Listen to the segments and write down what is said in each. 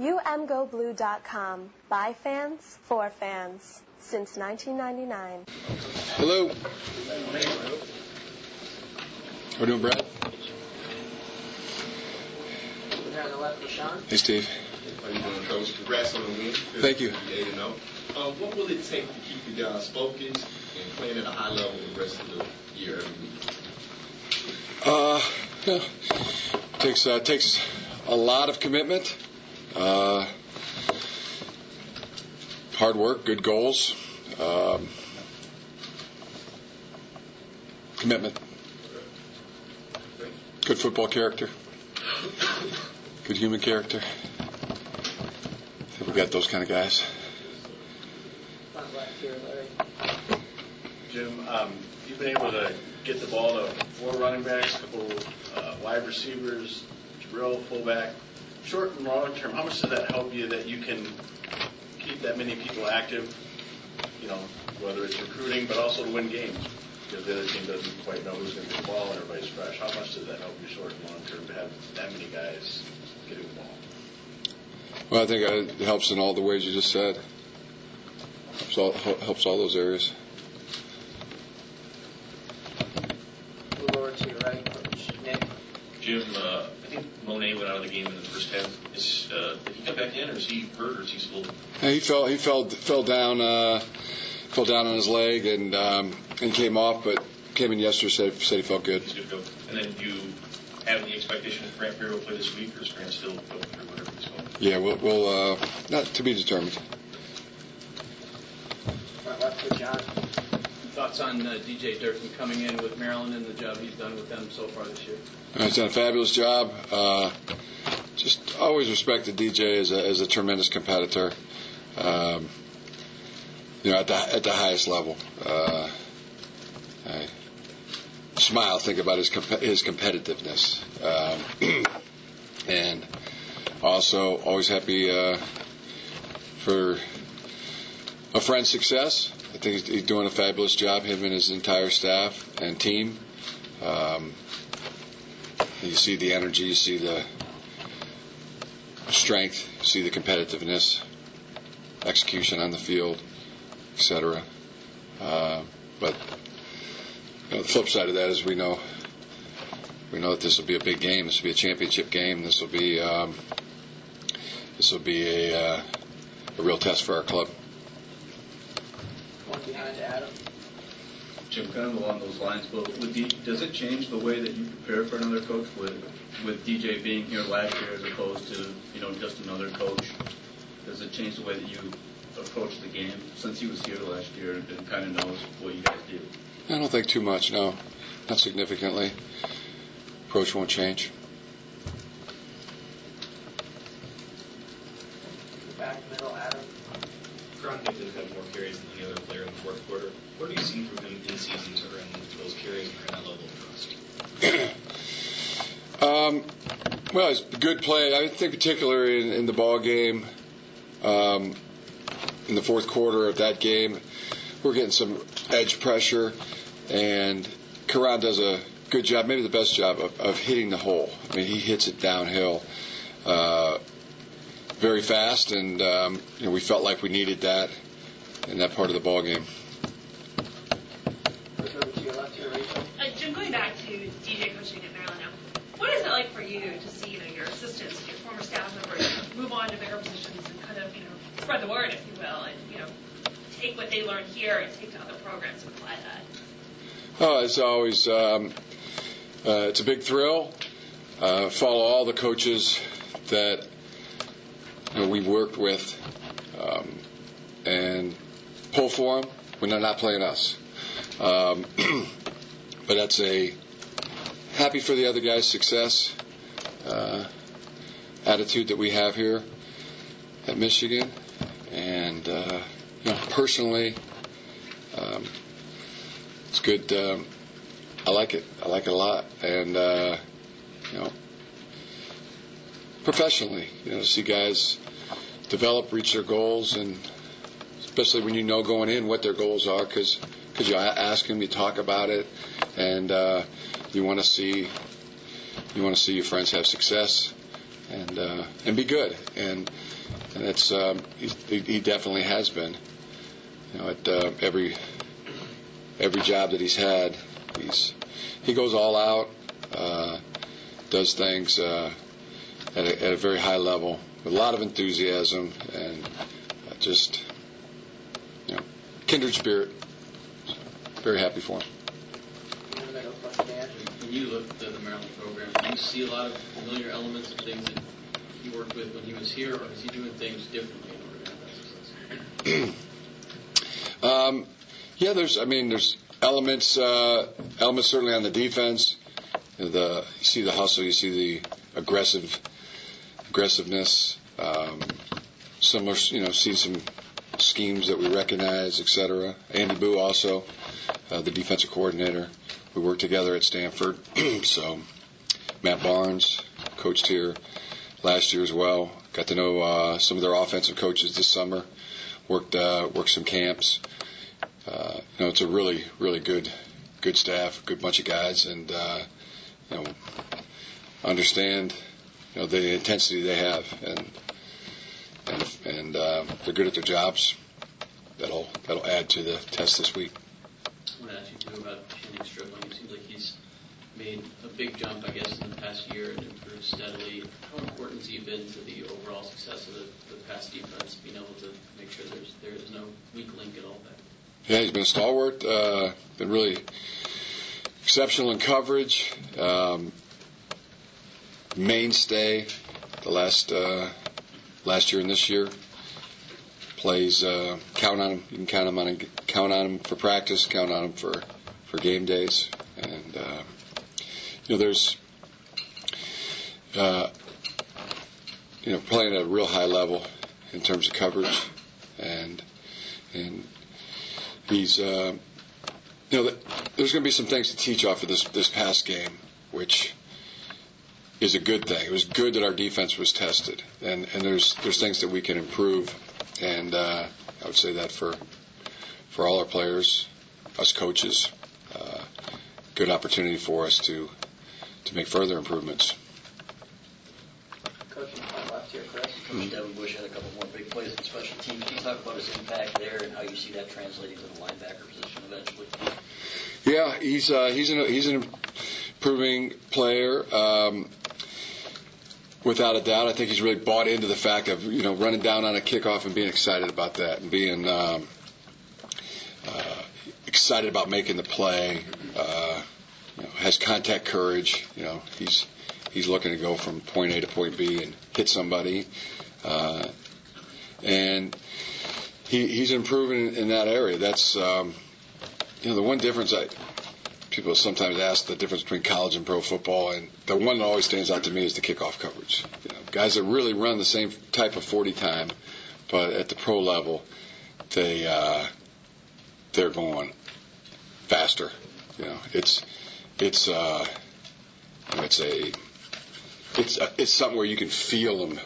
UMGoBlue.com. By fans, for fans. Since 1999. Hello. How are doing, Brad? Hey, Steve. How you doing, Coach? Congrats on the win. Thank you. Uh, what will it take to keep the guys focused and playing at a high level the rest of the year every week? Uh, yeah. takes uh, takes a lot of commitment, uh, hard work, good goals, um, commitment, good football character, good human character. We got those kind of guys. Jim, um, you've been able to get the ball to four running backs, a couple uh, wide receivers, Jabrill, fullback. Short and long term, how much does that help you that you can keep that many people active? You know, whether it's recruiting, but also to win games because the other team doesn't quite know who's going to get the ball and everybody's fresh. How much does that help you short and long term to have that many guys getting the ball? Well, I think it helps in all the ways you just said. Helps all, helps all those areas. Move over to your right, Coach Nick. Jim, uh, I think Monet went out of the game in the first half. Is, uh, did he come back in, or is he hurt, or is he still? Yeah, he fell. He fell. Fell down. Uh, fell down on his leg and um, and came off, but came in yesterday. Said, said he felt good. He's good to go. And then do you have any expectation that Grant Perry will play this week, or is Grant still going through whatever he's going? Yeah, we'll. we'll uh, not to be determined. Front left with John. Thoughts on uh, DJ Durkin coming in with Maryland and the job he's done with them so far this year? He's done a fabulous job. Uh, just always respected DJ as a, as a tremendous competitor. Um, you know, at the at the highest level. Uh, I smile, think about his comp- his competitiveness, um, and also always happy uh, for a friend's success. Think he's, he's doing a fabulous job, him and his entire staff and team. Um, you see the energy, you see the strength, you see the competitiveness, execution on the field, etc. Uh, but you know, the flip side of that is we know we know that this will be a big game. This will be a championship game. This will be um, this will be a, uh, a real test for our club. One behind Adam. Jim, kind of along those lines, but with D, does it change the way that you prepare for another coach with with DJ being here last year as opposed to you know just another coach? Does it change the way that you approach the game since he was here last year and kind of knows what you guys do? I don't think too much. No, not significantly. Approach won't change. Back middle, Adam. Karan Higdon had more carries than any other player in the fourth quarter. What have you seen from him in season to earn those carries and that level of trust? Um, well, it's good play. I think particularly in, in the ball game, um, in the fourth quarter of that game, we're getting some edge pressure, and Karan does a good job, maybe the best job of, of hitting the hole. I mean, he hits it downhill uh, very fast, and um, you know, we felt like we needed that in that part of the ball game. Look over to your left here, Rachel. Uh, Jim, going back to DJ coaching at Maryland now, what is it like for you to see, you know, your assistants, your former staff members move on to bigger positions and kind of, you know, spread the word, if you will, and, you know, take what they learned here and take to other programs and apply that? Oh, it's always um, uh, it's a big thrill. Uh, follow all the coaches that know, we worked with um, and pull for them when they're not playing us. Um, but that's a happy for the other guys' success uh, attitude that we have here at Michigan, and uh, you know, personally. Um, it's good. Um, I like it. I like it a lot, and uh, you know, professionally, you know, see guys develop, reach their goals, and especially when you know going in what their goals are, because because you ask them, you talk about it, and uh, you want to see you want to see your friends have success, and uh, and be good. And and it's um, he he definitely has been. You know, at uh, every every job that he's had, he's he goes all out, uh, does things uh, at, a, at a very high level with a lot of enthusiasm and uh, just you know kindred spirit. Very happy for him. When you look at the, the Maryland program, do you see a lot of familiar elements of things that he worked with when he was here, or is he doing things differently in order to have that success? Um, yeah, there's. I mean, there's elements. Uh, elements certainly on the defense. The you see the hustle. You see the aggressive aggressiveness. Um, similar. You know, see some schemes that we recognize, etc. Andy Buh also, uh, the defensive coordinator. We worked together at Stanford. so Matt Barnes coached here last year as well. Got to know uh, some of their offensive coaches this summer. Worked uh, worked some camps. Uh, you know, it's a really really good good staff, a good bunch of guys, and uh, you know understand you know the intensity they have, and and and uh, they're good at their jobs. That'll that'll add to the test this week. I want to ask you too about Channing Stribling. It seems like he's made a big jump, I guess, in the past year and improved steadily. How important has he been to the overall success of the, the pass defense, being able to make sure there's there is no weak link at all there? Yeah, he's been a stalwart. Uh, been really exceptional in coverage. Um, mainstay the last uh, last year and this year. Plays uh, count on him. You can count him on count on him for practice. Count on him for for game days. And uh, you know, there's uh, you know playing at a real high level in terms of coverage, and and he's uh, you know there's going to be some things to teach off of this this past game, which is a good thing. It was good that our defense was tested, and and there's there's things that we can improve, and uh, I would say that for for all our players, us coaches, uh, good opportunity for us to to make further improvements. Time left here, Chris. Coach Devin Bush had a couple more big plays in special teams. Can you talk about his impact there and how you see that translating to the linebacker position eventually? Yeah, he's uh, he's an he's an improving player. Um, without a doubt, I think he's really bought into the fact of you know running down on a kickoff and being excited about that and being um, uh, excited about making the play. Uh, you know, has contact courage. You know, he's he's looking to go from point A to point B and hit somebody, uh, and he, he's improving in that area. That's um, you know the one difference I people sometimes ask the difference between college and pro football, and the one that always stands out to me is the kickoff coverage. You know, guys that really run the same type of 40 time, but at the pro level, they uh, they're going faster. You know, it's it's uh, it's a it's a, it's something where you can feel them,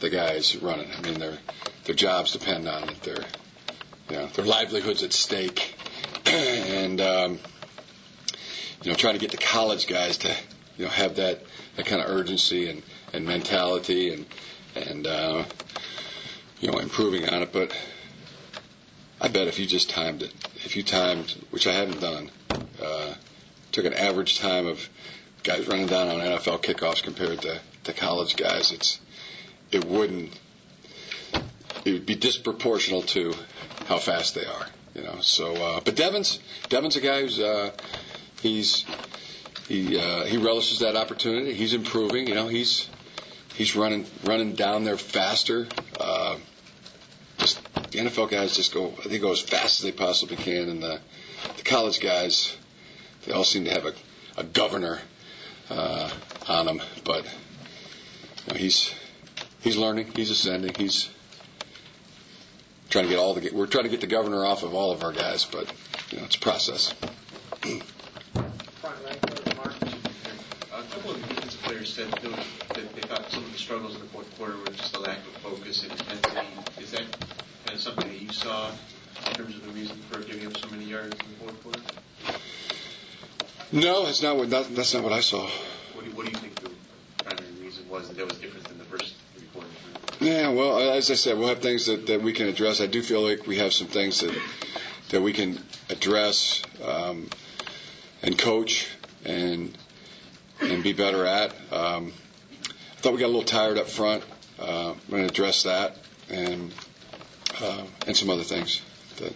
the guys running. I mean, their their jobs depend on it. Their you know, their livelihoods at stake, and um, you know, trying to get the college guys to you know have that that kind of urgency and and mentality and and uh, you know improving on it. But I bet if you just timed it, if you timed, which I haven't done, uh, took an average time of guys running down on NFL kickoffs compared to, to college guys, it's it wouldn't it would be disproportional to how fast they are, you know. So, uh, but Devin's Devin's a guy who's uh, he's he uh, he relishes that opportunity. He's improving, you know. He's he's running running down there faster. Uh, just the NFL guys just go think go as fast as they possibly can, and the the college guys they all seem to have a, a governor uh, on them. But you know, he's he's learning, he's ascending, he's trying to get all the we're trying to get the governor off of all of our guys, but you know it's a process. couple of defensive players said that they thought some of the struggles in the fourth quarter were just a lack of focus and intensity. Is that kind of something that you saw in terms of the reason for giving up so many yards in the fourth quarter? No, that's not what that, that's not what I saw. What do you, what do you think the primary reason was? that was different than the first three quarters? Yeah, well, as I said, we'll have things that, that we can address. I do feel like we have some things that that we can address um, and coach and and be better at. Um, I thought we got a little tired up front. Uh, I'm going to address that and uh, and some other things that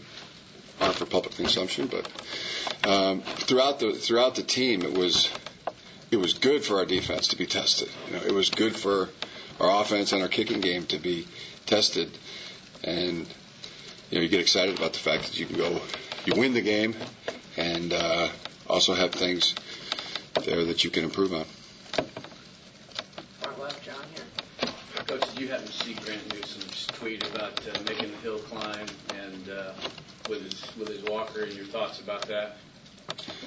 aren't for public consumption. But um, throughout the throughout the team, it was it was good for our defense to be tested. You know, it was good for our offense and our kicking game to be tested, and you know you get excited about the fact that you can go, you win the game, and uh, also have things there that you can improve on. Far left, John here. Coach, did you happen to see Grant Newsome's tweet about uh, making the hill climb and uh, with his with his walker and your thoughts about that?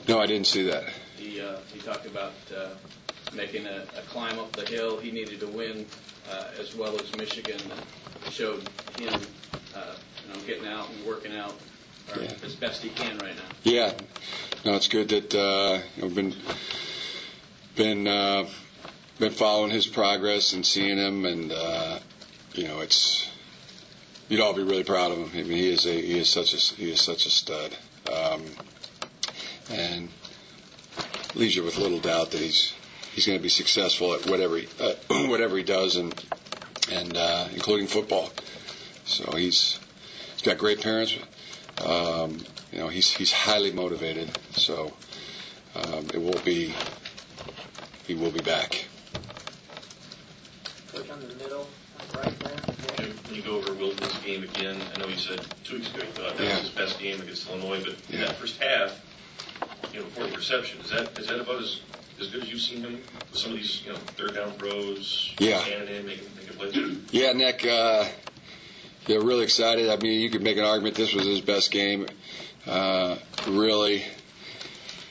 No, I didn't see that. He uh, he talked about uh, making a, a climb up the hill. He needed to win uh, as well as Michigan. Showed him, uh, you know, getting out and working out Yeah. as best he can right now. Yeah, no, it's good that uh, know, been been uh, been following his progress and seeing him, and uh, you know, it's you'd all be really proud of him. I mean, he is a he is such a he is such a stud, um, and leaves you with little doubt that he's he's going to be successful at whatever he, uh, whatever he does, and and uh, including football. So he's he's got great parents. Um, you know, he's he's highly motivated. So um, it will be he will be back. Coach on the middle, right there. And When you go over Wilton's game again, I know you said two weeks ago you thought that Yeah. was his best game against Illinois, but in that first half, you know, before the reception, is that is that about as as good as you've seen him with some of these, you know, third down throws, Yeah. standing in, making making plays? Yeah, Nick. Uh, yeah, really excited. I mean, you could make an argument this was his best game. Uh, really,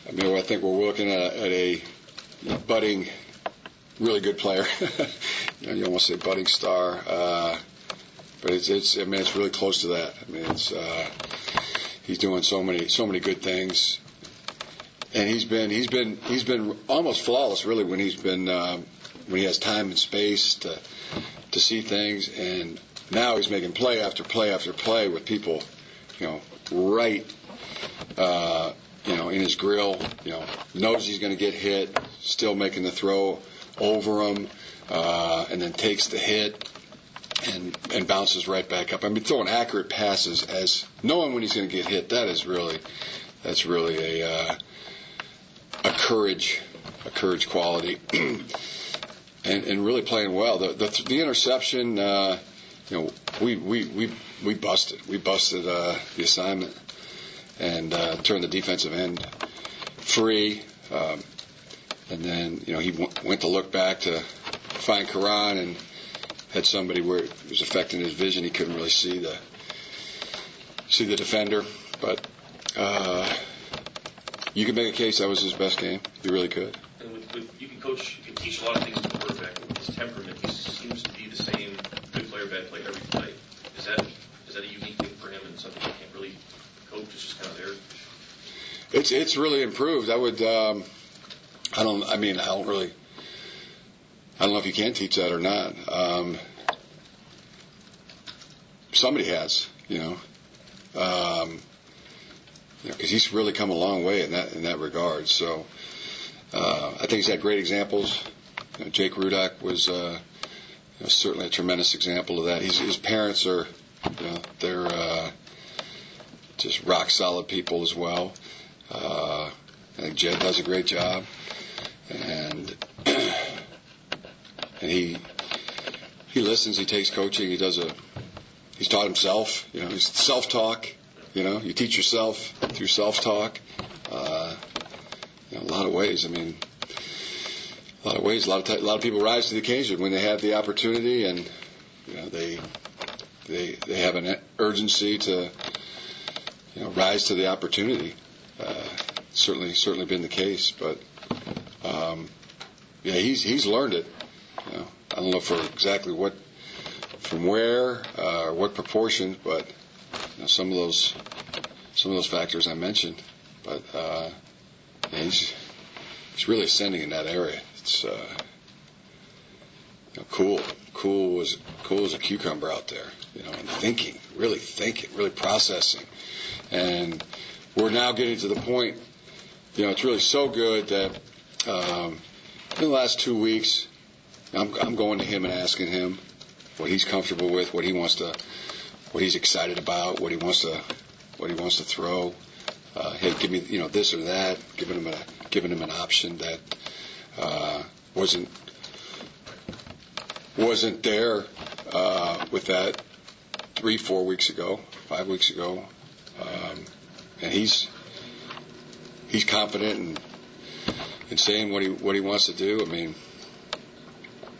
I mean, I think we're looking at, at a budding, really good player. you, know, you almost say budding star, uh, but it's it's. I mean, it's really close to that. I mean, it's uh, he's doing so many so many good things, and he's been he's been he's been almost flawless really when he's been um, when he has time and space to to see things, and now he's making play after play after play with people, you know, right, uh, you know, in his grill. You know, knows he's going to get hit, still making the throw over him, uh, and then takes the hit and and bounces right back up. I mean, throwing accurate passes as knowing when he's going to get hit. That is really, that's really a uh, a courage, a courage quality. and, and really playing well. The the, the interception, uh, you know, we we we we busted. We busted uh, the assignment and uh, turned the defensive end free. Um, and then you know he w- went to look back to find Karan and had somebody where it was affecting his vision. He couldn't really see the see the defender, but. Uh, you could make a case that was his best game. You really could. And with, with, you can coach, you can teach a lot of things to the quarterback. With his temperament, he seems to be the same player, bad player every play. Is that is that a unique thing for him and something you can't really coach? It's just kind of there. It's it's really improved. I would. Um, I don't. I mean, I don't really. I don't know if you can teach that or not. Um, somebody has, you know. Um, you know, because he's really come a long way in that in that regard. So uh, I think he's had great examples. You know, Jake Rudock was uh, certainly a tremendous example of that. He's, his parents are, you know, they're uh, just rock solid people as well. Uh, I think Jedd does a great job, and and he he listens. He takes coaching. He does a he's taught himself. You know, he's self talk. You know, you teach yourself through self-talk. Uh, you know, a lot of ways. I mean, a lot of ways. A lot of t- a lot of people rise to the occasion when they have the opportunity, and you know they they they have an urgency to you know rise to the opportunity. Uh, certainly certainly been the case, but um, yeah, he's he's learned it. You know, I don't know for exactly what from where uh, or what proportion, but you know, some of those some of those factors I mentioned, but uh, yeah, he's he's really ascending in that area. It's uh, you know, cool, cool was cool as a cucumber out there, you know, and thinking, really thinking, really processing, and we're now getting to the point, you know, it's really so good that um, in the last two weeks, I'm, I'm going to him and asking him what he's comfortable with, what he wants to, what he's excited about, what he wants to, what he wants to throw. Uh, hey, give me, you know, this or that. Giving him a, giving him an option that wasn't wasn't there uh, with that three, four weeks ago, five weeks ago, um, and he's he's confident in in saying what he what he wants to do. I mean,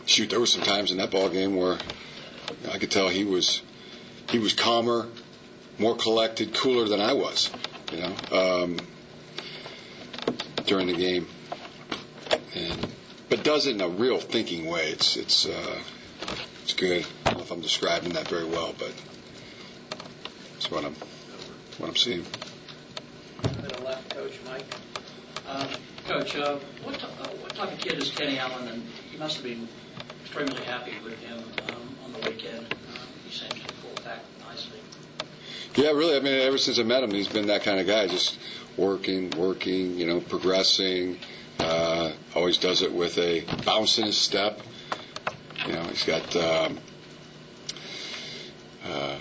shoot, there were some times in that ball game where I could tell he was he was calmer, more collected, cooler than I was, you know, um, during the game, and but does it in a real thinking way. It's it's uh, it's good. I don't know if I'm describing that very well, but that's what I'm what I'm seeing. Left, Coach Mike. Um, Coach, uh, what, t- uh, what type of kid is Kenny Allen? And you must have been extremely happy with him um, on the weekend. Um, he seems to pull back nicely. Yeah, really. I mean, ever since I met him, he's been that kind of guy, just working, working, you know, progressing. Always does it with a bounce in his step. You know, he's got um, uh,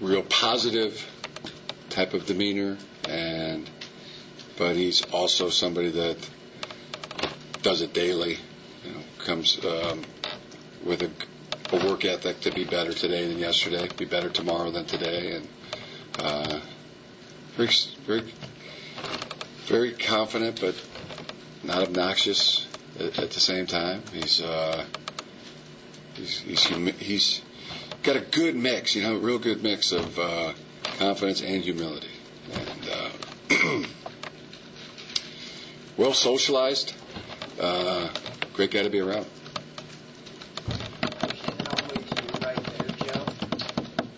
real positive type of demeanor, and but he's also somebody that does it daily. You know, comes um, with a, a work ethic to be better today than yesterday, be better tomorrow than today, and uh, very, very, very confident, but not obnoxious at, at the same time. He's uh, he's he's he's got a good mix, you know, a real good mix of uh, confidence and humility, and uh, well socialized. Uh, great guy to be around. And all the way to your right there, Joe.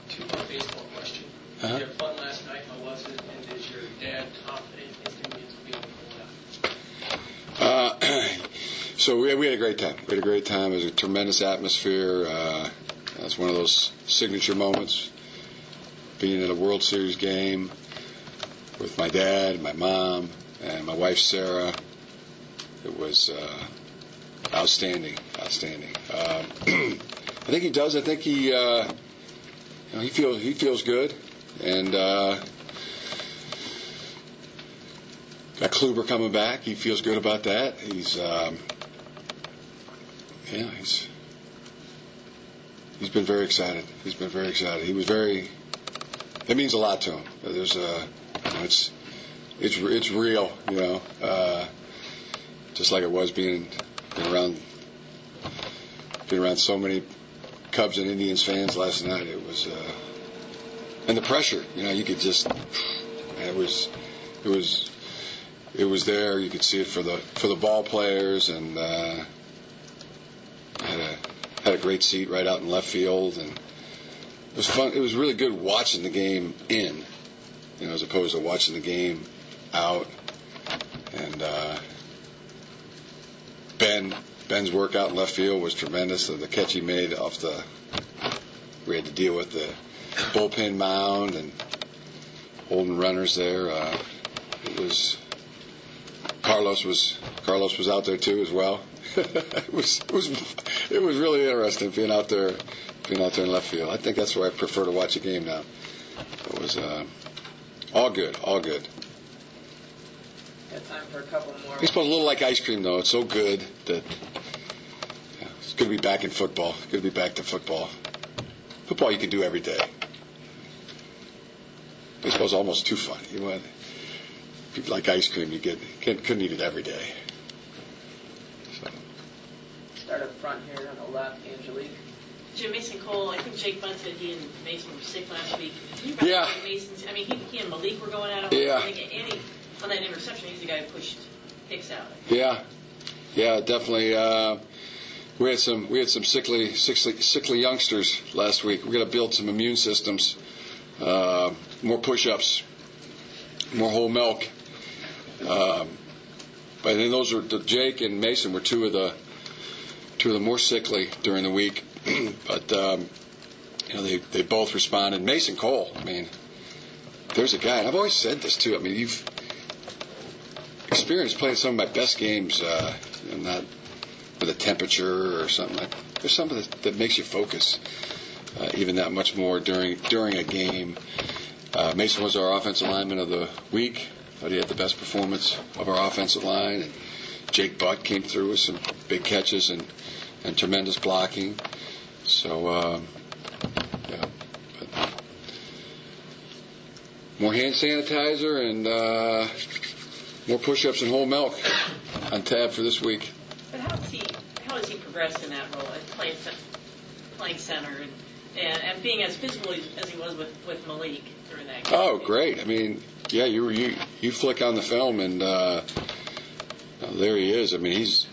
Two-part baseball question. Uh-huh. Did you have fun last night? How was it? And is your dad confident his Indians will be able to pull it out? Uh, so we, we had a great time. We had a great time. It was a tremendous atmosphere. Uh, it's one of those signature moments. Being at a World Series game with my dad, my mom, and my wife Sarah. It was uh, outstanding, outstanding. Um, I think he does. I think he uh, you know, he feels he feels good, and uh, got Kluber coming back. He feels good about that. He's um, yeah, he's he's been very excited. He's been very excited. He was very. It means a lot to him. There's a, it's it's it's real, you know. Uh, just like it was being, being around being around so many Cubs and Indians fans last night. It was uh, and the pressure, you know, you could just it was it was it was there. You could see it for the for the ball players, and uh, had a great seat right out in left field, and it was fun. It was really good watching the game in, you know, as opposed to watching the game out. And uh, Ben Ben's work out in left field was tremendous. The catch he made off the we had to deal with the bullpen mound and holding runners there. Uh, it was Carlos was Carlos was out there too as well. it was it was it was really interesting being out there being out there in left field. I think that's where I prefer to watch a game now. It was uh, all good, all good. Got time for a couple more. It's a little like ice cream though. It's so good that yeah, it's good to be back in football. Good to be back to football. Football you can do every day. Baseball's almost too fun. You want you like ice cream, you get can't, couldn't eat it every day. So. Start up front here on the left, Angelique. Jim Mason Cole, I think Jake Butt said he and Mason were sick last week. Yeah. Mason's, I mean, he, he and Malik were going at it. Yeah. I think Andy, on that interception, he's the guy who pushed Hicks out. Yeah, yeah, definitely. Uh, we had some we had some sickly sickly sickly youngsters last week. We got to build some immune systems, uh, more push-ups, more whole milk. Um, but then those are Jake and Mason were two of the two of them more sickly during the week, but um, you know they they both responded. Mason Cole, I mean, there's a guy. And I've always said this too. I mean, you've experienced playing some of my best games, uh, not with a temperature or something like. There's something that, that makes you focus uh, even that much more during during a game. Uh, Mason was our offensive lineman of the week. Thought he had the best performance of our offensive line. And Jake Butt came through with some big catches and, and tremendous blocking. So, um, yeah. But more hand sanitizer and uh, more push-ups and whole milk on tab for this week. But how has he how has he progressed in that role as playing playing center and, and and being as physical as he was with with Malik during that game? Oh, great! I mean, yeah, you you you flick on the film and uh, there he is. I mean, he's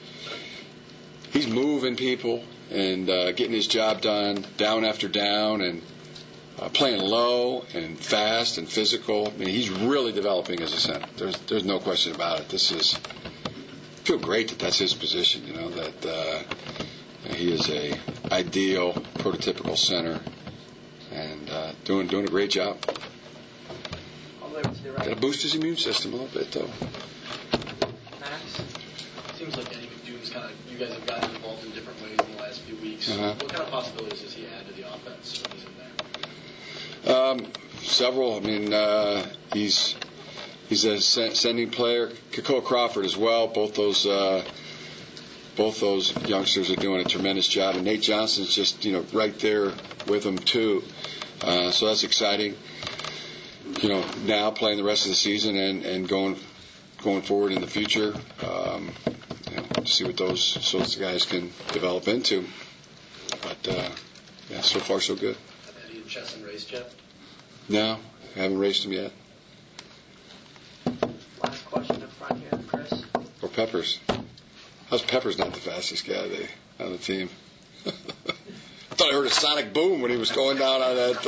he's moving people and uh, getting his job done down after down and uh, playing low and fast and physical. I mean, he's really developing as a center. There's there's no question about it. This is I feel great that that's his position. You know that uh, he is a ideal prototypical center and uh, doing doing a great job. All the way to the Got to boost his immune system a little bit though. Max. Seems like Eddie McDoom's kind of, you guys have gotten involved in different ways in the last few weeks. Uh-huh. What kind of possibilities does he add to the offense when he's in there? Um, several. I mean, uh, he's he's a sending player. Kekoa Crawford as well. Both those uh, both those youngsters are doing a tremendous job, and Nate Johnson's just you know right there with them too. Uh, so that's exciting. You know, now playing the rest of the season and, and going going forward in the future. Um, see what those sorts of guys can develop into. But uh, yeah, so far so good. Have Eddie and Chesson raced yet? No, I haven't raced him yet. Last question up front here, Chris. Or Peppers. How's Peppers not the fastest guy they, on the team? I thought I heard a sonic boom when he was going down on that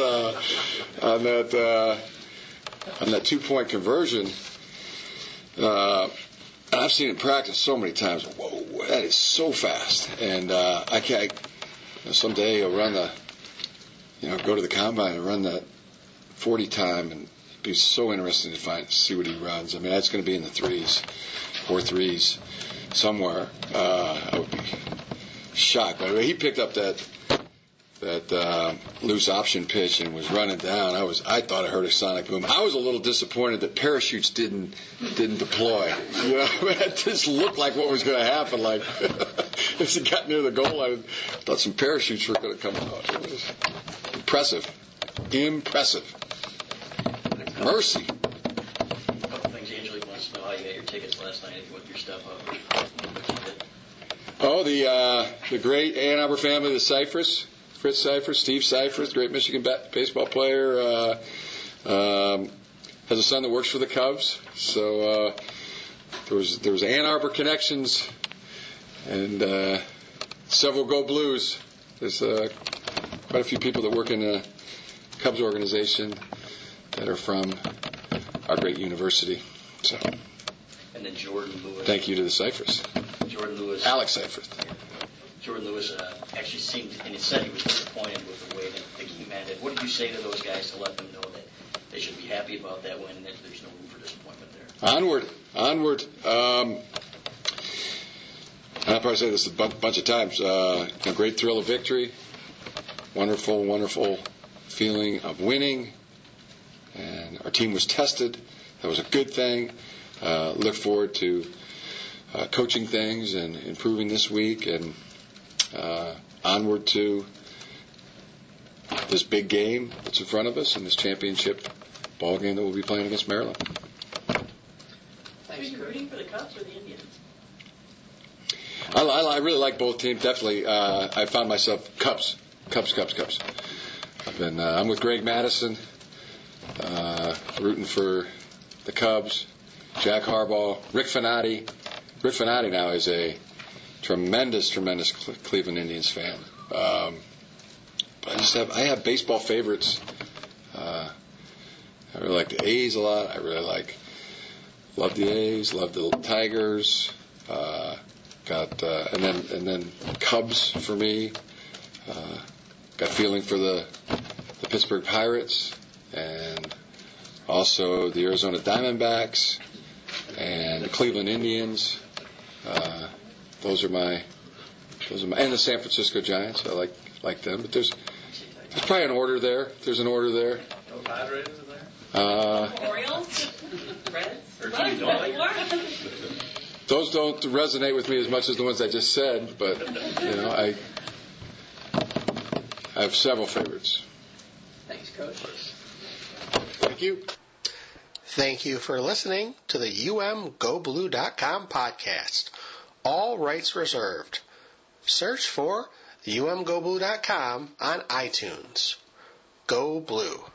uh, on that uh, on that two point conversion. Uh, and I've seen him practice so many times. Whoa, that is so fast! And uh, I can't. You know, someday he'll run the, you know, go to the combine and run that 40 time, and it'd be so interesting to find see what he runs. I mean, that's going to be in the threes, four threes, somewhere. Uh, I would be shocked. But he picked up that that uh, loose option pitch and was running down. I was I thought I heard a sonic boom. I was a little disappointed that parachutes didn't didn't deploy. You know, it just looked like what was going to happen. Like as he got near the goal, I thought some parachutes were going to come out. It was impressive, impressive. Mercy. A couple things. Angelique wants to know how you got your tickets last night if you your stuff up. What you did. Oh, the uh, the great Ann Arbor family, the Cyphers, Fritz Cyphers, Steve Cyphers, great Michigan ba- baseball player, uh, um, has a son that works for the Cubs. So uh, there was there was Ann Arbor connections, and uh, several Go Blues. There's uh, quite a few people that work in the Cubs organization that are from our great university. So And then Jordan Lewis. thank you to the Cyphers, Jordan Lewis. Alex Cyphers. Jordan Lewis uh, actually seemed, and he said he was disappointed with the way that the game ended. What did you say to those guys to let them know that they should be happy about that win and that there's no room for disappointment there? Onward, onward. Um, I'll probably say this a bu- bunch of times. Uh, a great thrill of victory, wonderful, wonderful feeling of winning, and our team was tested. That was a good thing. Uh, look forward to uh, coaching things and improving this week, and uh, onward to this big game that's in front of us and this championship ball game that we'll be playing against Maryland. Are Thanks, you rooting for the Cubs or the Indians? I, I, I really like both teams. Definitely, uh, I found myself Cubs, Cubs, Cubs, Cubs. I've been. Uh, I'm with Greg Mattison, uh, rooting for the Cubs. Jack Harbaugh, Rick Fenati. Rick Fenati now is a tremendous, tremendous Cleveland Indians fan. Um, but I just have I have baseball favorites. Uh, I really like the A's a lot. I really like love the A's, love the Tigers. Uh, got uh, and then and then Cubs for me. Uh, got feeling for the the Pittsburgh Pirates and also the Arizona Diamondbacks and the Cleveland Indians. Uh, those are my those are my and the San Francisco Giants. I like like them, but there's there's probably an order there. There's an order there. No Padres in there? Uh, Orioles, Reds. Or a don't those don't resonate with me as much as the ones I just said, but you know, I I have several favorites. Thanks, Coach. Thank you. Thank you for listening to the umgoblue.com podcast. All rights reserved. Search for umgoblue.com on iTunes. Go Blue.